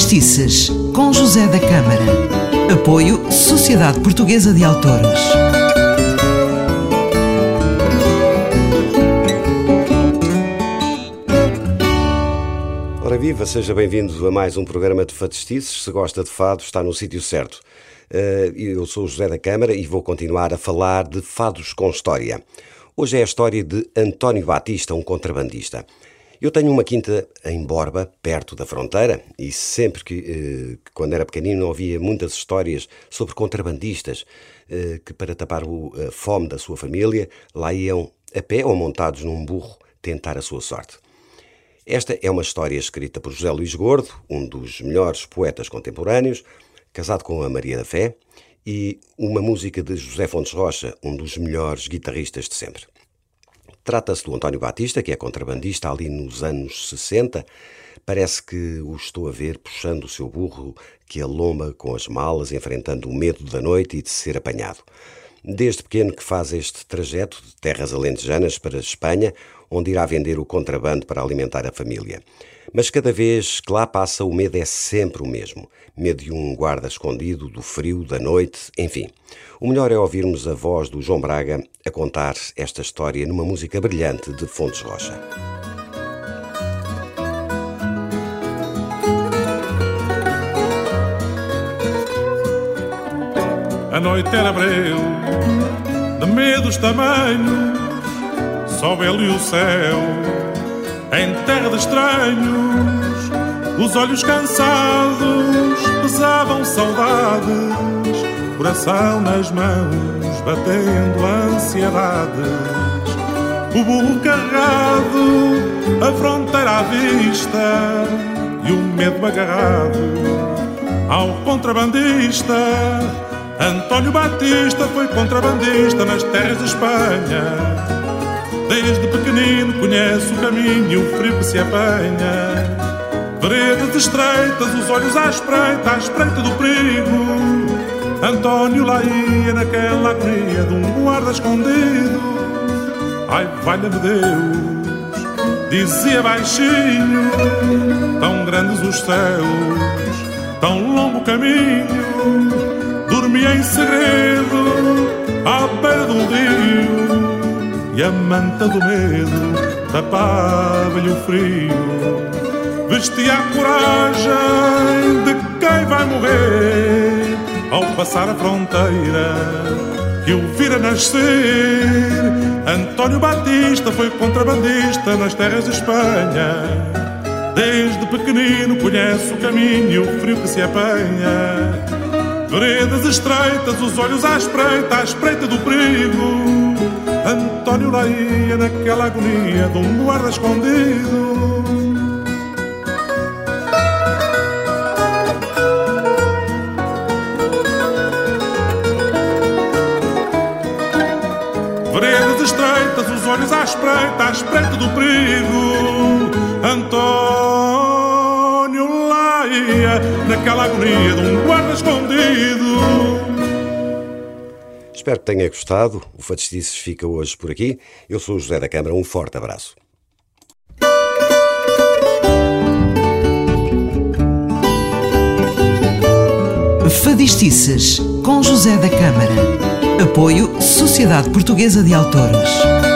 Fadistices, com José da Câmara. Apoio Sociedade Portuguesa de Autores. Ora viva, seja bem-vindo a mais um programa de Fadistices. Se gosta de fado, está no sítio certo. Eh, eu sou José da Câmara e vou continuar a falar de fados com história. Hoje é a história de António Batista, um contrabandista. Eu tenho uma quinta em Borba, perto da fronteira, e sempre que, eh, quando era pequenino, ouvia muitas histórias sobre contrabandistas eh, que, para tapar a fome da sua família, lá iam a pé ou montados num burro tentar a sua sorte. Esta é uma história escrita por José Luís Gordo, um dos melhores poetas contemporâneos, casado com a Maria da Fé, e uma música de José Fontes Rocha, um dos melhores guitarristas de sempre. Trata-se do António Batista, que é contrabandista ali nos anos 60. Parece que o estou a ver puxando o seu burro que alomba com as malas, enfrentando o medo da noite e de ser apanhado. Desde pequeno que faz este trajeto de terras alentejanas para a Espanha, onde irá vender o contrabando para alimentar a família. Mas cada vez que lá passa, o medo é sempre o mesmo. Medo de um guarda escondido, do frio, da noite, enfim. O melhor é ouvirmos a voz do João Braga a contar esta história numa música brilhante de Fontes Rocha. A noite era breu, de medos tamanhos, só belo e o céu, em terra de estranhos, os olhos cansados pesavam saudades, coração nas mãos, batendo ansiedades. O burro carregado, a fronteira à vista e o medo agarrado ao contrabandista António Batista foi contrabandista nas terras de Espanha. Desde pequenino conhece o caminho e o frio se apanha. Veredas estreitas, os olhos à espreita, à espreita do perigo. António lá ia naquela agonia de um guarda escondido. Ai, valha-me Deus, dizia baixinho. Tão grandes os céus, tão longo o caminho dormia em segredo à beira do rio e a manta do medo tapava-lhe o frio. Vestia a coragem de quem vai morrer ao passar a fronteira que o vira nascer. António Batista foi contrabandista nas terras de Espanha. Desde pequenino conhece o caminho e o frio que se apanha Veredas estreitas, os olhos à espreita, à espreita do perigo. António lá ia naquela agonia de um guarda escondido. Veredas estreitas, os olhos à espreita, à espreita do perigo. António lá ia naquela agonia de um guarda escondido. Espero que tenha gostado. O Fadistices fica hoje por aqui. Eu sou o José da Câmara. Um forte abraço. Fadistices com José da Câmara. Apoio Sociedade Portuguesa de Autores.